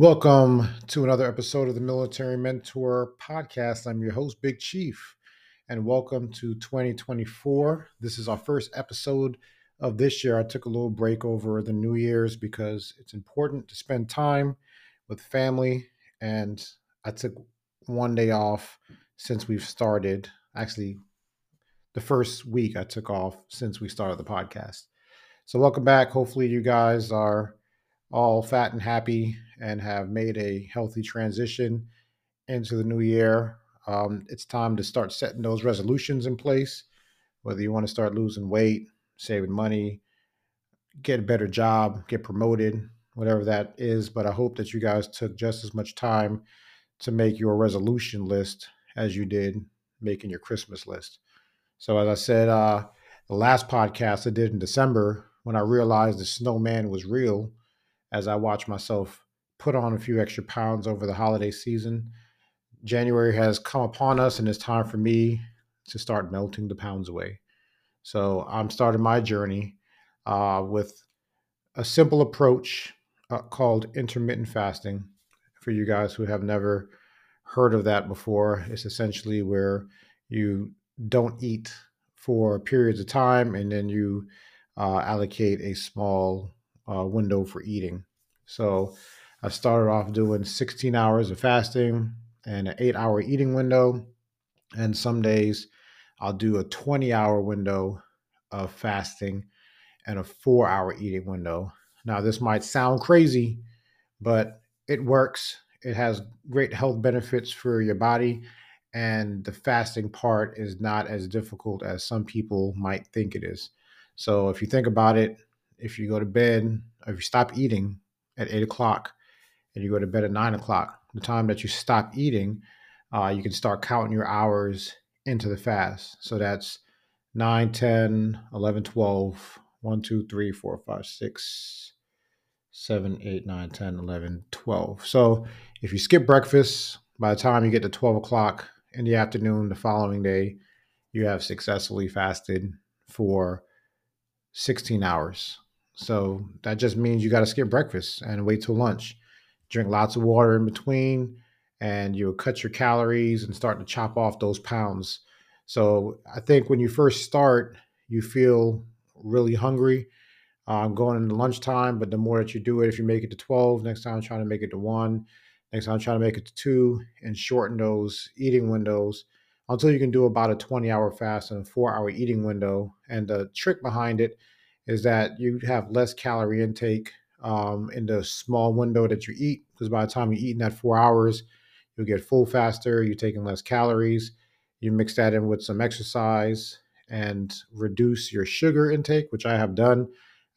Welcome to another episode of the Military Mentor Podcast. I'm your host, Big Chief, and welcome to 2024. This is our first episode of this year. I took a little break over the New Year's because it's important to spend time with family, and I took one day off since we've started. Actually, the first week I took off since we started the podcast. So, welcome back. Hopefully, you guys are all fat and happy and have made a healthy transition into the new year. Um, it's time to start setting those resolutions in place, whether you want to start losing weight, saving money, get a better job, get promoted, whatever that is. But I hope that you guys took just as much time to make your resolution list as you did making your Christmas list. So, as I said, uh, the last podcast I did in December, when I realized the snowman was real, as I watch myself put on a few extra pounds over the holiday season. January has come upon us, and it's time for me to start melting the pounds away. So I'm starting my journey uh, with a simple approach uh, called intermittent fasting. For you guys who have never heard of that before, it's essentially where you don't eat for periods of time and then you uh, allocate a small uh, window for eating. So I started off doing 16 hours of fasting and an eight hour eating window. And some days I'll do a 20 hour window of fasting and a four hour eating window. Now, this might sound crazy, but it works. It has great health benefits for your body. And the fasting part is not as difficult as some people might think it is. So, if you think about it, if you go to bed, if you stop eating at eight o'clock and you go to bed at nine o'clock, the time that you stop eating, uh, you can start counting your hours into the fast. So that's 9, 10, 11, 12, 1, 2, 3, 4, 5, 6, 7, 8, 9, 10, 11, 12. So if you skip breakfast, by the time you get to 12 o'clock in the afternoon the following day, you have successfully fasted for 16 hours. So that just means you got to skip breakfast and wait till lunch. Drink lots of water in between, and you'll cut your calories and start to chop off those pounds. So I think when you first start, you feel really hungry um, going into lunchtime. But the more that you do it, if you make it to 12, next time I'm trying to make it to one, next time I'm trying to make it to two, and shorten those eating windows until you can do about a 20 hour fast and a four hour eating window. And the trick behind it is that you have less calorie intake um, in the small window that you eat because by the time you eat in that four hours, you'll get full faster. You're taking less calories. You mix that in with some exercise and reduce your sugar intake, which I have done.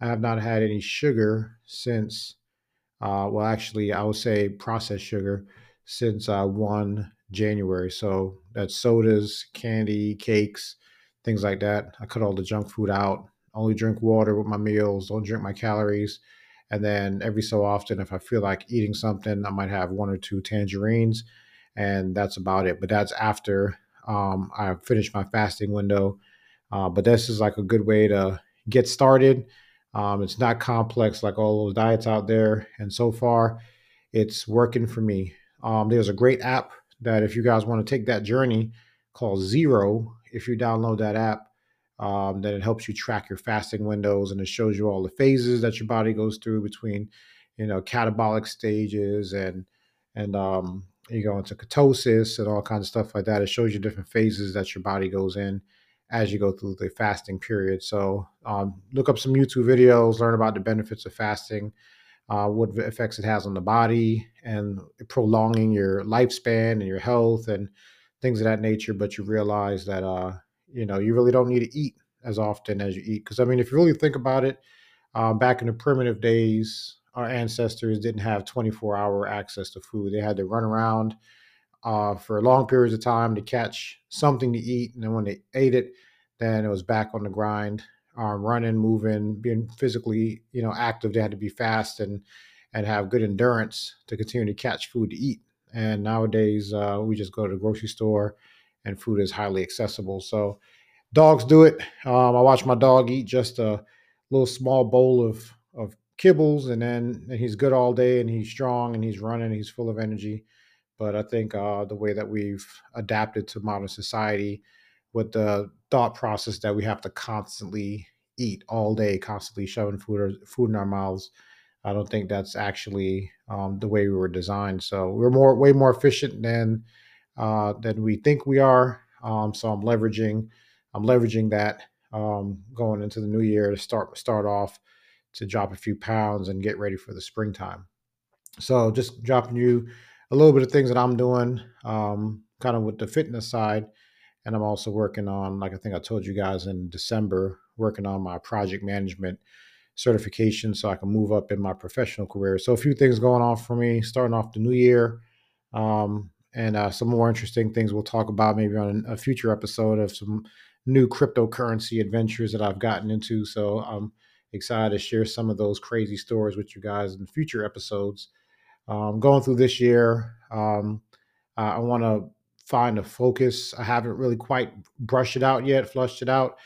I have not had any sugar since, uh, well, actually, I would say processed sugar since uh, 1 January. So that's sodas, candy, cakes, things like that. I cut all the junk food out only drink water with my meals, don't drink my calories. And then every so often, if I feel like eating something, I might have one or two tangerines, and that's about it. But that's after um, I finish my fasting window. Uh, but this is like a good way to get started. Um, it's not complex like all those diets out there. And so far, it's working for me. Um, there's a great app that if you guys want to take that journey called Zero, if you download that app, um, then it helps you track your fasting windows and it shows you all the phases that your body goes through between, you know, catabolic stages and and um, you go into ketosis and all kinds of stuff like that. It shows you different phases that your body goes in as you go through the fasting period. So um, look up some YouTube videos, learn about the benefits of fasting, uh, what effects it has on the body, and prolonging your lifespan and your health and things of that nature. But you realize that uh, you know you really don't need to eat as often as you eat because i mean if you really think about it uh, back in the primitive days our ancestors didn't have 24 hour access to food. They had to run around uh, for long periods of time to catch something to eat and then when they ate it then it was back on the grind um, running moving being physically you know active. They had to be fast and and have good endurance to continue to catch food to eat. And nowadays uh, we just go to the grocery store and food is highly accessible. So dogs do it. Um, I watch my dog eat just a little small bowl of of kibbles, and then and he's good all day, and he's strong, and he's running, he's full of energy. But I think uh, the way that we've adapted to modern society, with the thought process that we have to constantly eat all day, constantly shoving food or food in our mouths, I don't think that's actually um, the way we were designed. So we're more way more efficient than uh, than we think we are. Um, so I'm leveraging I'm leveraging that um, going into the new year to start start off to drop a few pounds and get ready for the springtime. So just dropping you a little bit of things that I'm doing, um, kind of with the fitness side, and I'm also working on, like I think I told you guys in December, working on my project management certification so I can move up in my professional career. So a few things going on for me, starting off the new year. Um, and uh, some more interesting things we'll talk about maybe on a future episode of some new cryptocurrency adventures that I've gotten into. So I'm excited to share some of those crazy stories with you guys in future episodes. Um, going through this year, um, I want to find a focus. I haven't really quite brushed it out yet, flushed it out,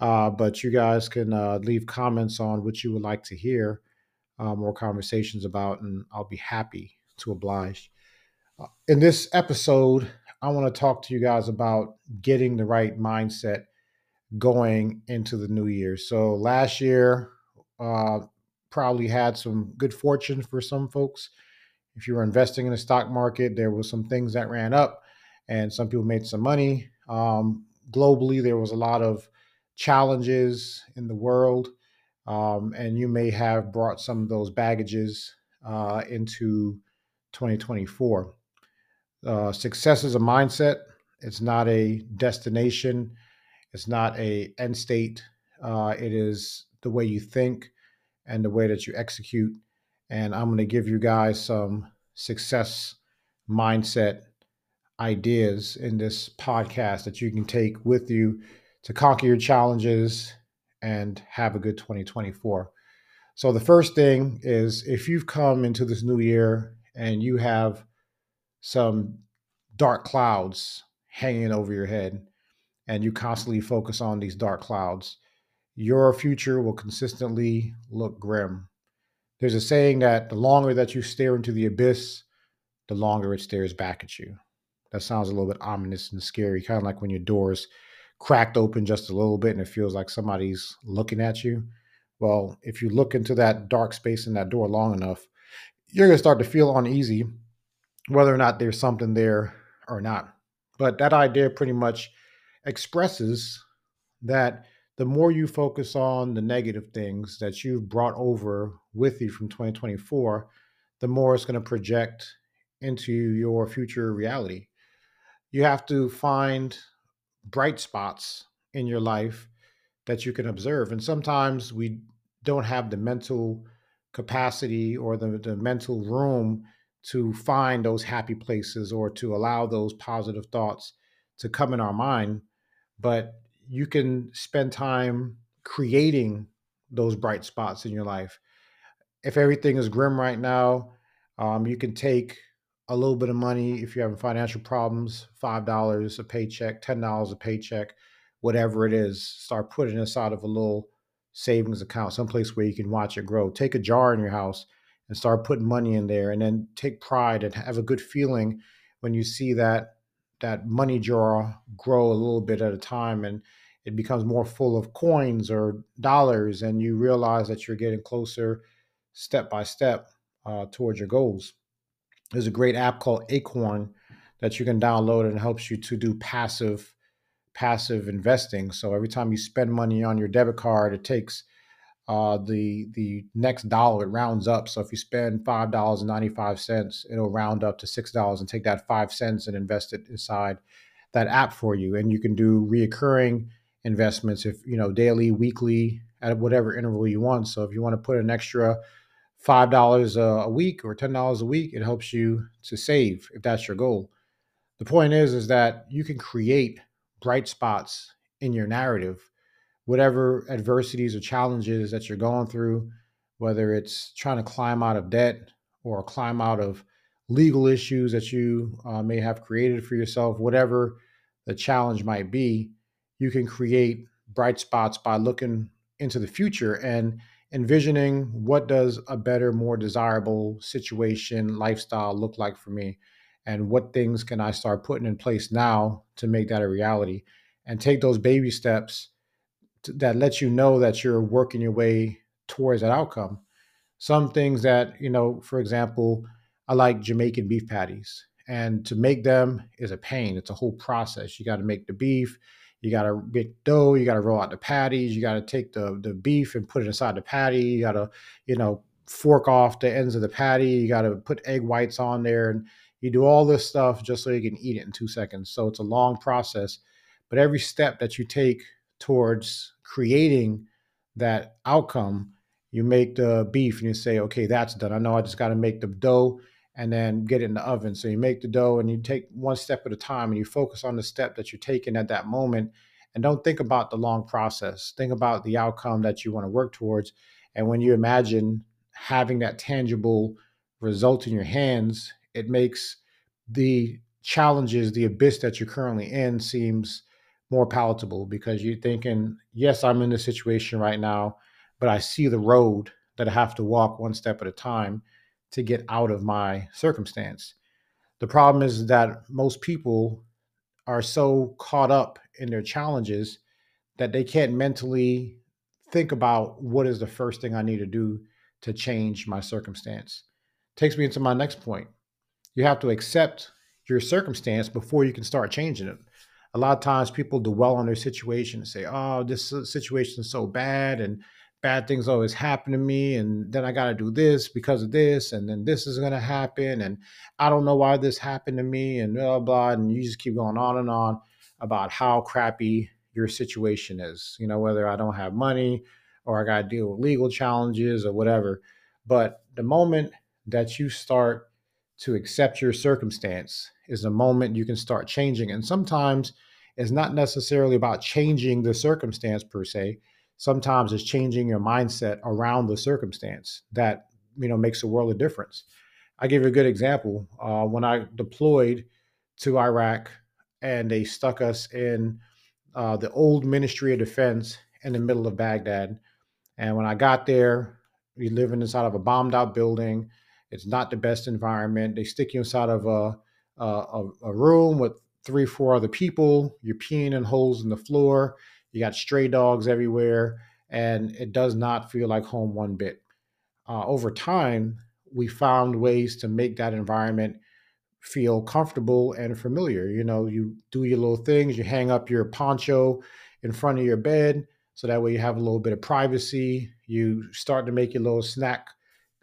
uh, but you guys can uh, leave comments on what you would like to hear uh, more conversations about, and I'll be happy to oblige. In this episode, I want to talk to you guys about getting the right mindset going into the new year. So last year, uh, probably had some good fortune for some folks. If you were investing in the stock market, there was some things that ran up, and some people made some money. Um, globally, there was a lot of challenges in the world, um, and you may have brought some of those baggages uh, into 2024. Uh, success is a mindset. It's not a destination. It's not a end state. Uh, it is the way you think and the way that you execute. And I'm going to give you guys some success mindset ideas in this podcast that you can take with you to conquer your challenges and have a good 2024. So, the first thing is if you've come into this new year and you have some dark clouds hanging over your head and you constantly focus on these dark clouds, your future will consistently look grim. There's a saying that the longer that you stare into the abyss, the longer it stares back at you. That sounds a little bit ominous and scary, kind of like when your door's cracked open just a little bit and it feels like somebody's looking at you. Well, if you look into that dark space in that door long enough, you're going to start to feel uneasy, whether or not there's something there or not. But that idea pretty much expresses that the more you focus on the negative things that you've brought over with you from 2024, the more it's going to project into your future reality. You have to find bright spots in your life that you can observe. And sometimes we don't have the mental capacity or the, the mental room to find those happy places or to allow those positive thoughts to come in our mind. But you can spend time creating those bright spots in your life. If everything is grim right now, um, you can take a little bit of money if you're having financial problems $5 a paycheck, $10 a paycheck, whatever it is. Start putting out of a little savings account, someplace where you can watch it grow. Take a jar in your house and start putting money in there and then take pride and have a good feeling when you see that that money jar grow a little bit at a time and it becomes more full of coins or dollars and you realize that you're getting closer step by step uh, towards your goals. There's a great app called acorn that you can download and helps you to do passive passive investing. So every time you spend money on your debit card it takes uh, the the next dollar it rounds up. So if you spend five dollars and ninety five cents, it'll round up to six dollars and take that five cents and invest it inside that app for you. And you can do reoccurring investments if you know daily, weekly, at whatever interval you want. So if you want to put an extra five dollars a week or ten dollars a week, it helps you to save if that's your goal. The point is, is that you can create bright spots in your narrative whatever adversities or challenges that you're going through, whether it's trying to climb out of debt or climb out of legal issues that you uh, may have created for yourself, whatever the challenge might be, you can create bright spots by looking into the future and envisioning what does a better, more desirable situation, lifestyle look like for me, and what things can I start putting in place now to make that a reality, and take those baby steps that lets you know that you're working your way towards that outcome. Some things that you know, for example, I like Jamaican beef patties, and to make them is a pain. It's a whole process. You got to make the beef you got to get dough. You got to roll out the patties. You got to take the the beef and put it inside the patty. You got to, you know, fork off the ends of the patty. You got to put egg whites on there, and you do all this stuff just so you can eat it in two seconds. So it's a long process, but every step that you take towards creating that outcome, you make the beef and you say, okay, that's done. I know I just got to make the dough and then get it in the oven. So you make the dough and you take one step at a time and you focus on the step that you're taking at that moment and don't think about the long process. Think about the outcome that you want to work towards. And when you imagine having that tangible result in your hands, it makes the challenges, the abyss that you're currently in seems more palatable because you're thinking, yes, I'm in this situation right now, but I see the road that I have to walk one step at a time to get out of my circumstance. The problem is that most people are so caught up in their challenges that they can't mentally think about what is the first thing I need to do to change my circumstance. Takes me into my next point. You have to accept your circumstance before you can start changing it. A lot of times people dwell on their situation and say, "Oh, this situation is so bad and bad things always happen to me and then i got to do this because of this and then this is going to happen and i don't know why this happened to me and blah blah and you just keep going on and on about how crappy your situation is you know whether i don't have money or i got to deal with legal challenges or whatever. But the moment that you start to accept your circumstance is a moment you can start changing and sometimes it's not necessarily about changing the circumstance per se sometimes it's changing your mindset around the circumstance that you know makes a world of difference. I give you a good example. Uh, when I deployed to Iraq and they stuck us in uh, the old Ministry of Defense in the middle of Baghdad, and when I got there, we live inside of a bombed out building. It's not the best environment. They stick you inside of a a, a room with three, four other people. You're peeing in holes in the floor you got stray dogs everywhere, and it does not feel like home one bit. Uh, over time, we found ways to make that environment feel comfortable and familiar. You know, you do your little things, you hang up your poncho in front of your bed so that way you have a little bit of privacy. You start to make your little snack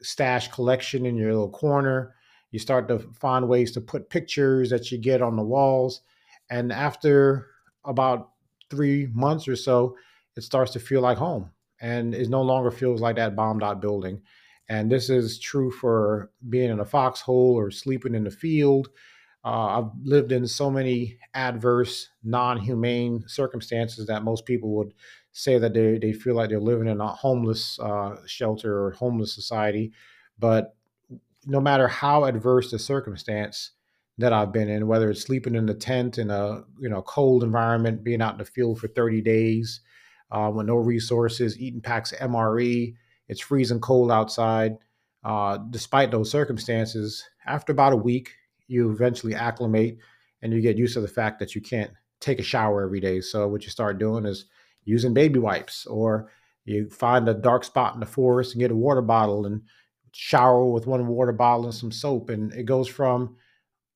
stash collection in your little corner. You start to find ways to put pictures that you get on the walls. And after about three months or so, it starts to feel like home and it no longer feels like that bombed out building. And this is true for being in a foxhole or sleeping in the field. Uh, I've lived in so many adverse, non humane circumstances that most people would say that they, they feel like they're living in a homeless uh, shelter or homeless society. But no matter how adverse the circumstance, that I've been in, whether it's sleeping in a tent in a you know cold environment, being out in the field for 30 days uh, with no resources, eating packs of MRE, it's freezing cold outside. Uh, despite those circumstances, after about a week, you eventually acclimate and you get used to the fact that you can't take a shower every day. So what you start doing is using baby wipes, or you find a dark spot in the forest and get a water bottle and shower with one water bottle and some soap, and it goes from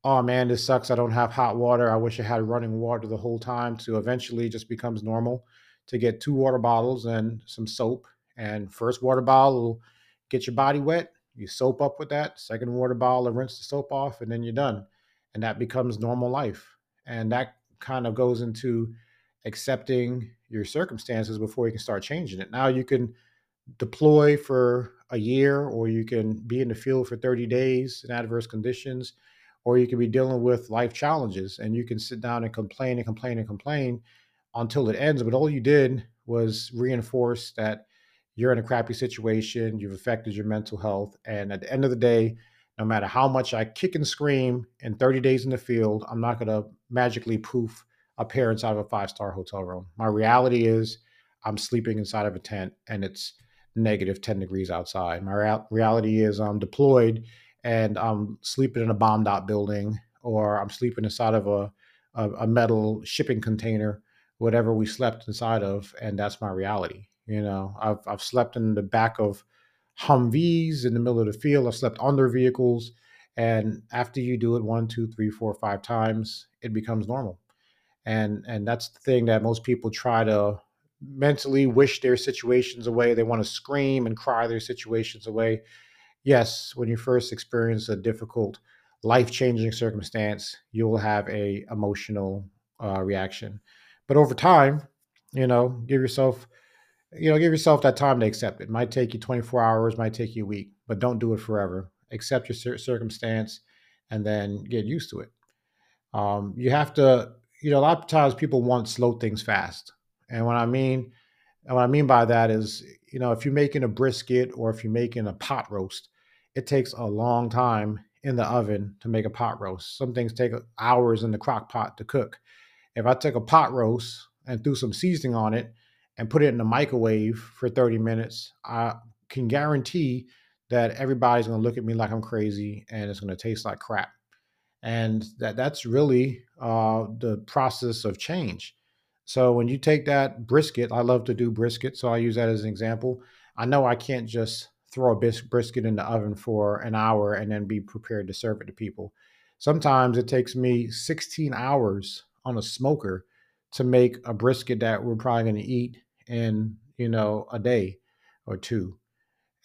oh man, this sucks. I don't have hot water. I wish I had running water the whole time. To eventually just becomes normal to get two water bottles and some soap. And first water bottle will get your body wet. You soap up with that. Second water bottle, rinse the soap off, and then you're done. And that becomes normal life. And that kind of goes into accepting your circumstances before you can start changing it. Now you can deploy for a year or you can be in the field for 30 days in adverse conditions or you can be dealing with life challenges and you can sit down and complain and complain and complain until it ends. But all you did was reinforce that you're in a crappy situation, you've affected your mental health. And at the end of the day, no matter how much I kick and scream in 30 days in the field, I'm not going to magically poof appear inside of a five star hotel room. My reality is I'm sleeping inside of a tent and it's negative 10 degrees outside. My rea- reality is I'm deployed and I'm sleeping in a bombed out building or I'm sleeping inside of a, a, a metal shipping container, whatever we slept inside of. And that's my reality. You know, I've, I've slept in the back of Humvees in the middle of the field. I've slept under vehicles. And after you do it one, two, three, four, five times, it becomes normal. And and that's the thing that most people try to mentally wish their situations away. They want to scream and cry their situations away. Yes, when you first experience a difficult, life-changing circumstance, you will have a emotional uh, reaction. But over time, you know, give yourself, you know, give yourself that time to accept it. Might take you 24 hours, might take you a week, but don't do it forever. Accept your circumstance, and then get used to it. Um, you have to, you know, a lot of times people want slow things fast and what I mean, and what I mean by that is, you know, if you're making a brisket or if you're making a pot roast, it takes a long time in the oven to make a pot roast. Some things take hours in the crock pot to cook. If I took a pot roast and threw some seasoning on it and put it in the microwave for 30 minutes, I can guarantee that everybody's going to look at me like I'm crazy and it's going to taste like crap. And that that's really uh, the process of change. So when you take that brisket, I love to do brisket, so I use that as an example. I know I can't just throw a bis- brisket in the oven for an hour and then be prepared to serve it to people. Sometimes it takes me 16 hours on a smoker to make a brisket that we're probably going to eat in, you know, a day or two.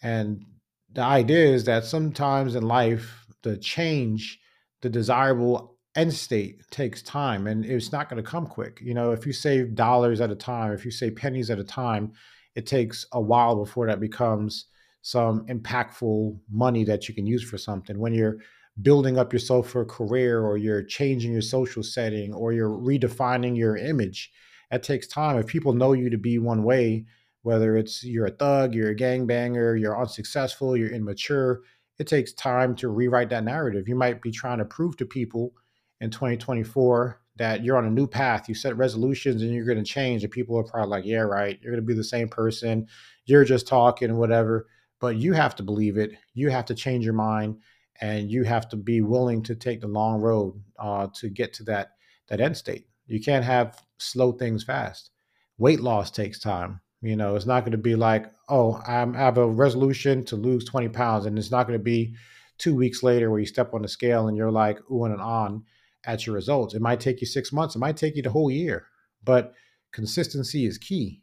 And the idea is that sometimes in life, the change, the desirable end state takes time and it's not going to come quick. You know, if you save dollars at a time, if you save pennies at a time, it takes a while before that becomes some impactful money that you can use for something. When you're building up yourself for a career or you're changing your social setting or you're redefining your image, it takes time. If people know you to be one way, whether it's you're a thug, you're a gangbanger, you're unsuccessful, you're immature, it takes time to rewrite that narrative. You might be trying to prove to people in 2024 that you're on a new path. You set resolutions and you're going to change. And people are probably like, yeah, right. You're going to be the same person. You're just talking, whatever. But you have to believe it. You have to change your mind and you have to be willing to take the long road uh, to get to that, that end state. You can't have slow things fast. Weight loss takes time. You know, it's not going to be like, oh, I have a resolution to lose 20 pounds. And it's not going to be two weeks later where you step on the scale and you're like, ooh and on at your results. It might take you six months, it might take you the whole year, but consistency is key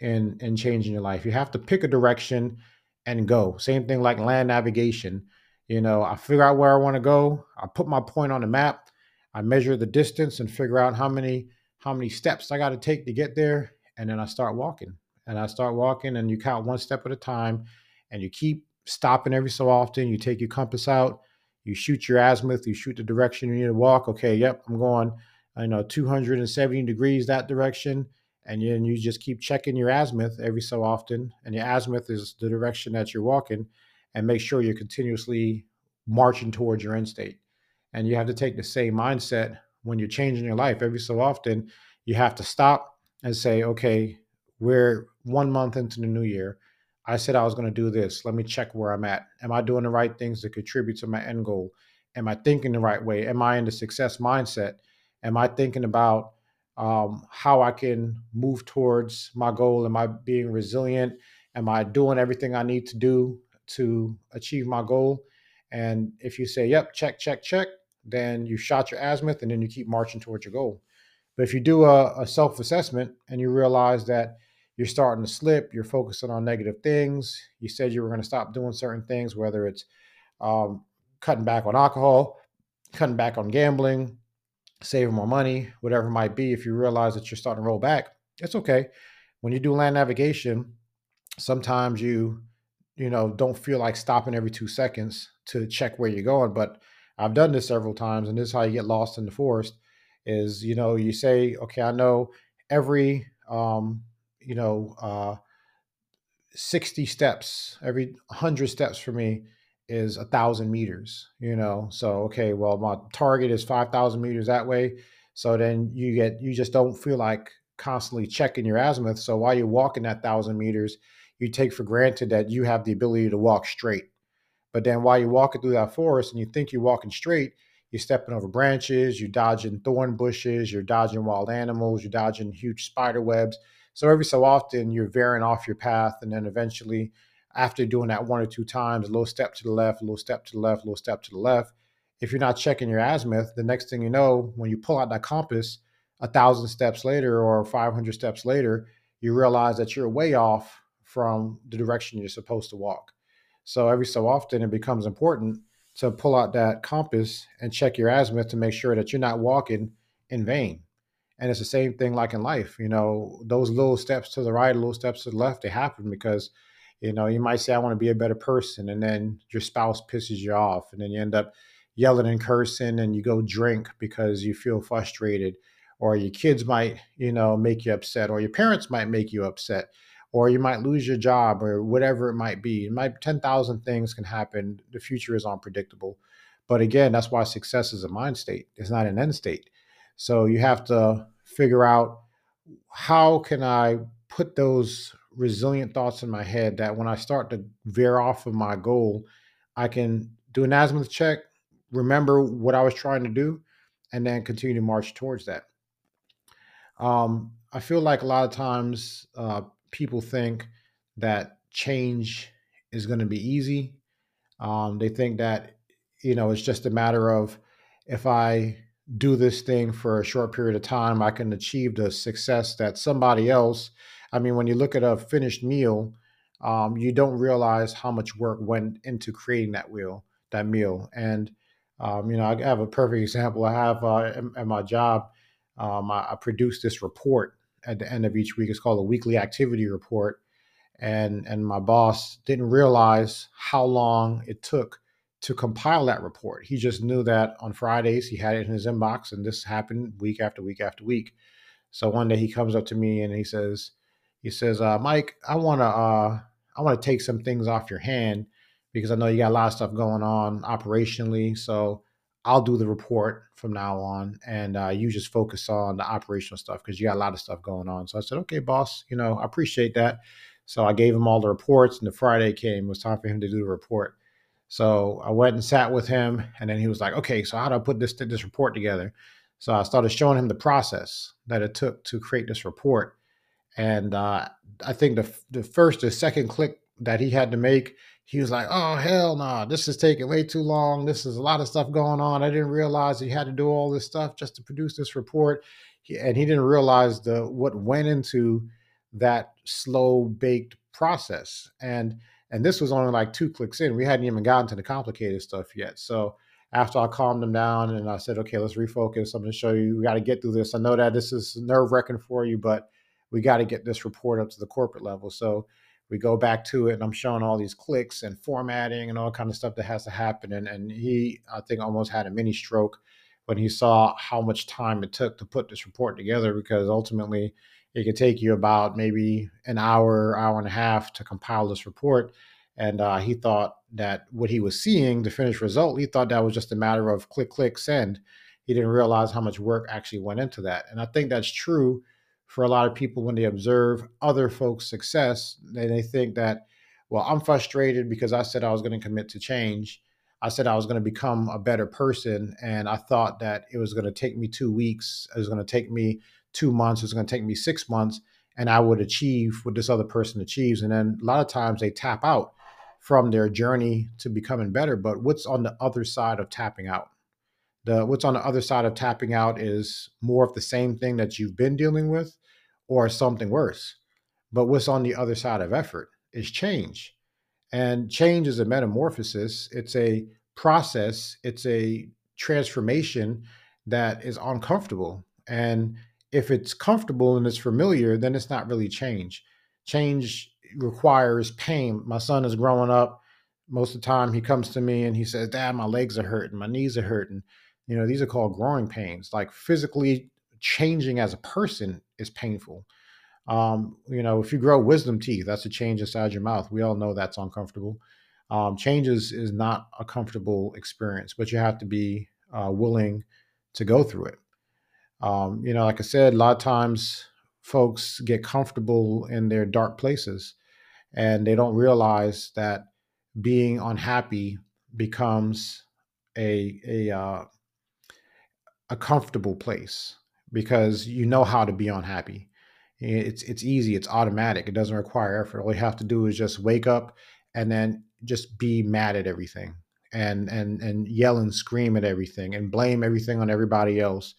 in in changing your life. You have to pick a direction and go. Same thing like land navigation. You know, I figure out where I want to go. I put my point on the map. I measure the distance and figure out how many how many steps I got to take to get there, and then I start walking. And I start walking, and you count one step at a time, and you keep stopping every so often. You take your compass out, you shoot your azimuth, you shoot the direction you need to walk. Okay, yep, I'm going, I know, 270 degrees that direction. And then you just keep checking your azimuth every so often. And your azimuth is the direction that you're walking. And make sure you're continuously marching towards your end state. And you have to take the same mindset when you're changing your life. Every so often, you have to stop and say, okay, we're one month into the new year. I said I was going to do this. Let me check where I'm at. Am I doing the right things to contribute to my end goal? Am I thinking the right way? Am I in the success mindset? Am I thinking about um, how I can move towards my goal? Am I being resilient? Am I doing everything I need to do to achieve my goal? And if you say, yep, check, check, check, then you shot your azimuth and then you keep marching towards your goal. But if you do a, a self assessment and you realize that you're starting to slip, you're focusing on negative things. You said you were going to stop doing certain things, whether it's um, cutting back on alcohol, cutting back on gambling, saving more money, whatever it might be. If you realize that you're starting to roll back, it's okay. When you do land navigation, sometimes you, you know, don't feel like stopping every two seconds to check where you're going. But I've done this several times, and this is how you get lost in the forest. Is you know you say, okay, I know every um, you know, uh, 60 steps, every 100 steps for me is a thousand meters, you know. So, okay, well, my target is 5,000 meters that way. So then you get, you just don't feel like constantly checking your azimuth. So while you're walking that thousand meters, you take for granted that you have the ability to walk straight. But then while you're walking through that forest and you think you're walking straight, you're stepping over branches, you're dodging thorn bushes, you're dodging wild animals, you're dodging huge spider webs. So every so often you're veering off your path, and then eventually, after doing that one or two times, a little step to the left, a little step to the left, a little step to the left. If you're not checking your azimuth, the next thing you know, when you pull out that compass, a thousand steps later or 500 steps later, you realize that you're way off from the direction you're supposed to walk. So every so often, it becomes important to pull out that compass and check your azimuth to make sure that you're not walking in vain. And it's the same thing like in life. You know, those little steps to the right, little steps to the left, they happen because, you know, you might say, I want to be a better person. And then your spouse pisses you off. And then you end up yelling and cursing and you go drink because you feel frustrated. Or your kids might, you know, make you upset. Or your parents might make you upset or you might lose your job or whatever it might be. It might 10,000 things can happen. The future is unpredictable. But again, that's why success is a mind state. It's not an end state. So you have to figure out how can I put those resilient thoughts in my head that when I start to veer off of my goal, I can do an azimuth check, remember what I was trying to do, and then continue to march towards that. Um, I feel like a lot of times uh, people think that change is going to be easy. Um, they think that, you know, it's just a matter of if I do this thing for a short period of time, I can achieve the success that somebody else. I mean, when you look at a finished meal, um, you don't realize how much work went into creating that wheel, that meal. And um, you know, I have a perfect example. I have uh, at my job, um, I, I produce this report at the end of each week. It's called a weekly activity report. And and my boss didn't realize how long it took to compile that report. He just knew that on Fridays he had it in his inbox, and this happened week after week after week. So one day he comes up to me and he says, he says, uh, Mike, I want to uh, I want to take some things off your hand because I know you got a lot of stuff going on operationally. So I'll do the report from now on, and uh, you just focus on the operational stuff because you got a lot of stuff going on. So I said, okay, boss, you know, I appreciate that. So I gave him all the reports, and the Friday came. It was time for him to do the report. So I went and sat with him, and then he was like, okay, so how do I put this this report together? So I started showing him the process that it took to create this report, and uh, I think the the first the second click that he had to make he was like, "Oh hell no, nah, this is taking way too long. This is a lot of stuff going on. I didn't realize he had to do all this stuff just to produce this report." He, and he didn't realize the what went into that slow baked process. And and this was only like two clicks in. We hadn't even gotten to the complicated stuff yet. So after I calmed him down and I said, "Okay, let's refocus. I'm going to show you. We got to get through this. I know that this is nerve wracking for you, but we got to get this report up to the corporate level." So we go back to it and I'm showing all these clicks and formatting and all kind of stuff that has to happen. And, and he, I think, almost had a mini stroke when he saw how much time it took to put this report together because ultimately it could take you about maybe an hour, hour and a half to compile this report. And uh, he thought that what he was seeing, the finished result, he thought that was just a matter of click, click, send. He didn't realize how much work actually went into that. And I think that's true for a lot of people when they observe other folks' success, they, they think that, well, I'm frustrated because I said I was going to commit to change. I said I was going to become a better person. And I thought that it was going to take me two weeks, it was going to take me two months, it's going to take me six months, and I would achieve what this other person achieves. And then a lot of times they tap out from their journey to becoming better. But what's on the other side of tapping out? The what's on the other side of tapping out is more of the same thing that you've been dealing with or something worse. But what's on the other side of effort is change. And change is a metamorphosis, it's a process, it's a transformation that is uncomfortable. And if it's comfortable and it's familiar, then it's not really change. Change requires pain. My son is growing up. Most of the time, he comes to me and he says, Dad, my legs are hurting, my knees are hurting. You know, these are called growing pains. Like physically changing as a person is painful. Um, you know, if you grow wisdom teeth, that's a change inside your mouth. We all know that's uncomfortable. Um, change is, is not a comfortable experience, but you have to be uh, willing to go through it. Um, you know, like I said, a lot of times folks get comfortable in their dark places and they don't realize that being unhappy becomes a a uh, a comfortable place because you know how to be unhappy. It's it's easy, it's automatic. It doesn't require effort. All you have to do is just wake up and then just be mad at everything and and and yell and scream at everything and blame everything on everybody else.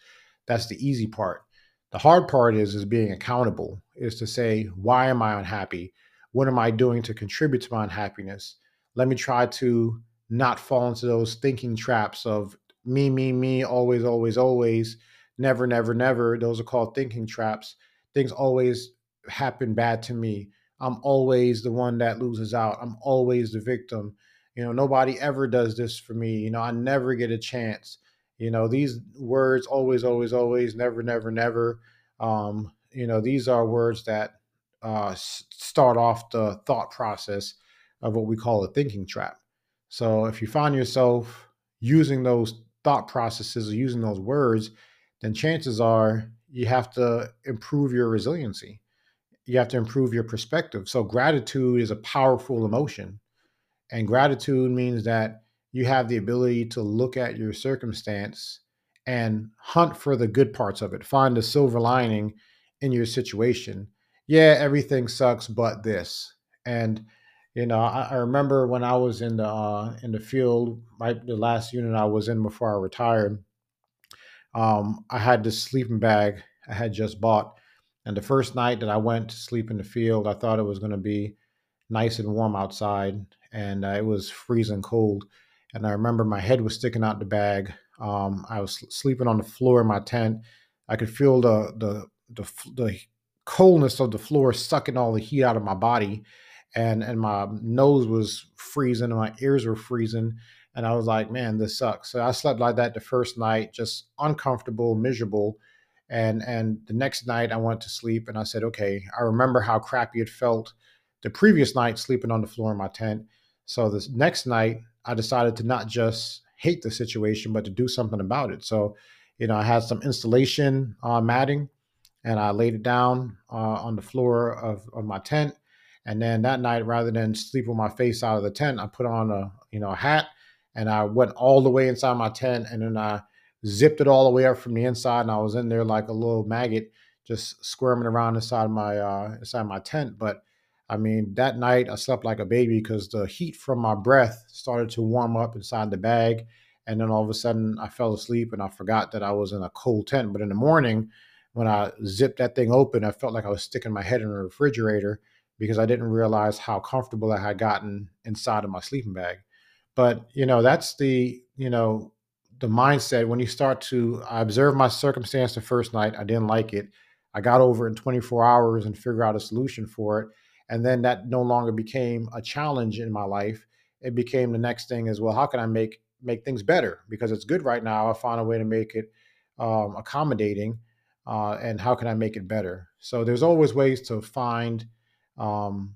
That's the easy part. The hard part is is being accountable. Is to say, why am I unhappy? What am I doing to contribute to my unhappiness? Let me try to not fall into those thinking traps of me, me, me, always, always, always, never, never, never. Those are called thinking traps. Things always happen bad to me. I'm always the one that loses out. I'm always the victim. You know, nobody ever does this for me. You know, I never get a chance. You know, these words always, always, always, never, never, never. Um, you know, these are words that uh, start off the thought process of what we call a thinking trap. So if you find yourself using those thought processes or using those words, then chances are you have to improve your resiliency. You have to improve your perspective. So gratitude is a powerful emotion. And gratitude means that you have the ability to look at your circumstance and hunt for the good parts of it, find the silver lining in your situation. Yeah, everything sucks, but this. And you know, I, I remember when I was in the uh, in the field, right, the last unit I was in before I retired. Um, I had this sleeping bag I had just bought, and the first night that I went to sleep in the field, I thought it was going to be nice and warm outside, and uh, it was freezing cold. And I remember my head was sticking out the bag. Um, I was sleeping on the floor in my tent. I could feel the the the, the coldness of the floor sucking all the heat out of my body and and my nose was freezing and my ears were freezing and i was like man this sucks so i slept like that the first night just uncomfortable miserable and and the next night i went to sleep and i said okay i remember how crappy it felt the previous night sleeping on the floor in my tent so this next night i decided to not just hate the situation but to do something about it so you know i had some installation uh, matting and i laid it down uh, on the floor of, of my tent and then that night, rather than sleep with my face out of the tent, I put on a you know a hat and I went all the way inside my tent and then I zipped it all the way up from the inside and I was in there like a little maggot just squirming around inside my uh, inside my tent. But I mean, that night I slept like a baby because the heat from my breath started to warm up inside the bag. And then all of a sudden I fell asleep and I forgot that I was in a cold tent. But in the morning, when I zipped that thing open, I felt like I was sticking my head in a refrigerator because I didn't realize how comfortable I had gotten inside of my sleeping bag. But, you know, that's the, you know, the mindset when you start to I observe my circumstance the first night, I didn't like it. I got over it in 24 hours and figure out a solution for it. And then that no longer became a challenge in my life. It became the next thing as well. How can I make make things better? Because it's good right now. I found a way to make it um, accommodating. Uh, and how can I make it better? So there's always ways to find um,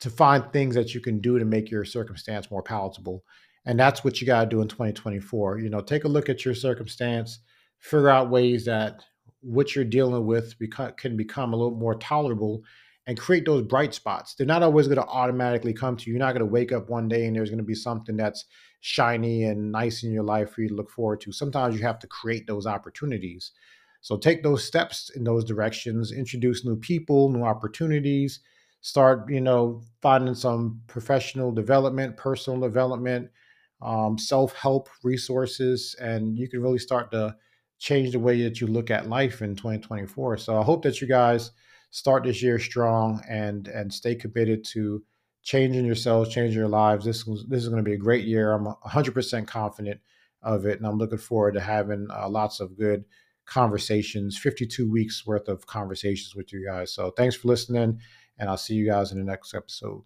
to find things that you can do to make your circumstance more palatable. And that's what you got to do in 2024. You know, take a look at your circumstance, figure out ways that what you're dealing with can become a little more tolerable and create those bright spots. They're not always going to automatically come to you. You're not going to wake up one day and there's going to be something that's shiny and nice in your life for you to look forward to. Sometimes you have to create those opportunities. So take those steps in those directions, introduce new people, new opportunities, start you know finding some professional development personal development um, self-help resources and you can really start to change the way that you look at life in 2024 so i hope that you guys start this year strong and and stay committed to changing yourselves changing your lives. This this is going to be a great year. I'm 100% confident of it and i'm looking forward to having uh, lots of good conversations 52 weeks worth of conversations with you guys. So thanks for listening and I'll see you guys in the next episode.